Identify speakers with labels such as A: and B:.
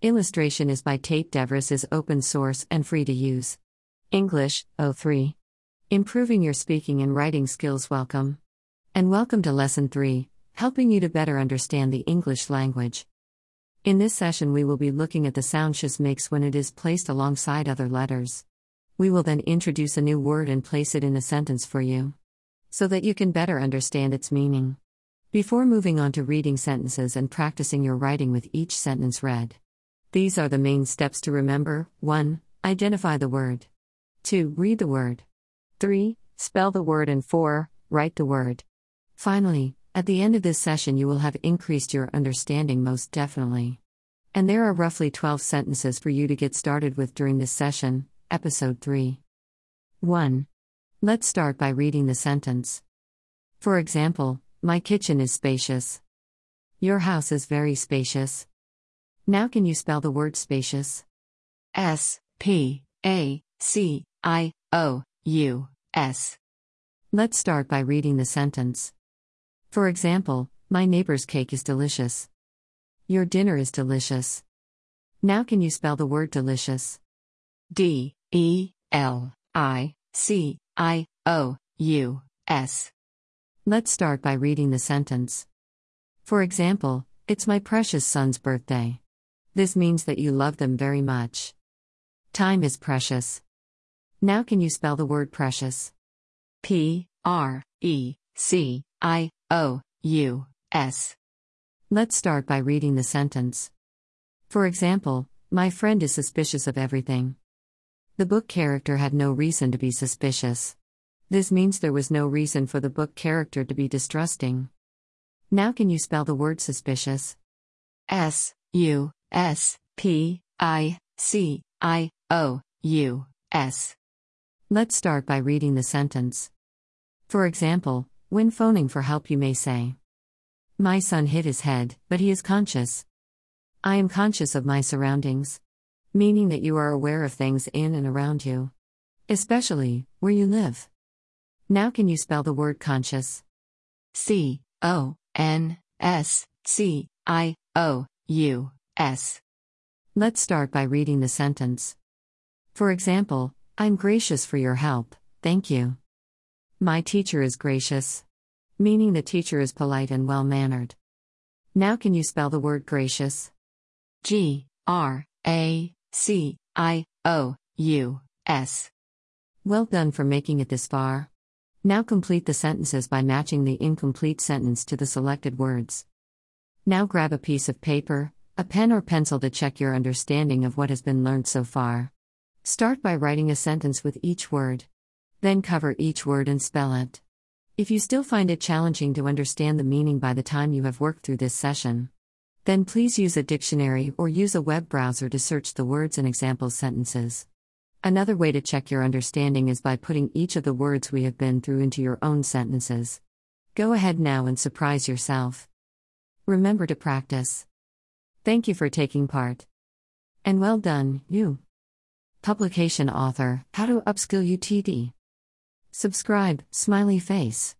A: Illustration is by Tate Devris is open source and free to use. English 03. Improving your speaking and writing skills welcome. And welcome to lesson 3, helping you to better understand the English language. In this session we will be looking at the sound sh makes when it is placed alongside other letters. We will then introduce a new word and place it in a sentence for you so that you can better understand its meaning. Before moving on to reading sentences and practicing your writing with each sentence read, these are the main steps to remember 1. Identify the word. 2. Read the word. 3. Spell the word. And 4. Write the word. Finally, at the end of this session, you will have increased your understanding most definitely. And there are roughly 12 sentences for you to get started with during this session, Episode 3. 1. Let's start by reading the sentence. For example, my kitchen is spacious. Your house is very spacious. Now, can you spell the word spacious? S P A C I O U S. Let's start by reading the sentence. For example, my neighbor's cake is delicious. Your dinner is delicious. Now, can you spell the word delicious? D E L I C I O U S. Let's start by reading the sentence. For example, it's my precious son's birthday. This means that you love them very much. Time is precious. Now, can you spell the word precious? P R E C I O U S. Let's start by reading the sentence. For example, my friend is suspicious of everything. The book character had no reason to be suspicious. This means there was no reason for the book character to be distrusting. Now, can you spell the word suspicious? S U S P I C I O U S. Let's start by reading the sentence. For example, when phoning for help, you may say, My son hit his head, but he is conscious. I am conscious of my surroundings. Meaning that you are aware of things in and around you. Especially, where you live. Now, can you spell the word conscious? C O N S C I O U S. Let's start by reading the sentence. For example, I'm gracious for your help, thank you. My teacher is gracious. Meaning the teacher is polite and well mannered. Now, can you spell the word gracious? G R A C I O U S. Well done for making it this far. Now complete the sentences by matching the incomplete sentence to the selected words. Now grab a piece of paper, a pen or pencil to check your understanding of what has been learned so far. Start by writing a sentence with each word. Then cover each word and spell it. If you still find it challenging to understand the meaning by the time you have worked through this session, then please use a dictionary or use a web browser to search the words and example sentences. Another way to check your understanding is by putting each of the words we have been through into your own sentences. Go ahead now and surprise yourself. Remember to practice. Thank you for taking part. And well done, you. Publication author How to Upskill UTD. Subscribe, smiley face.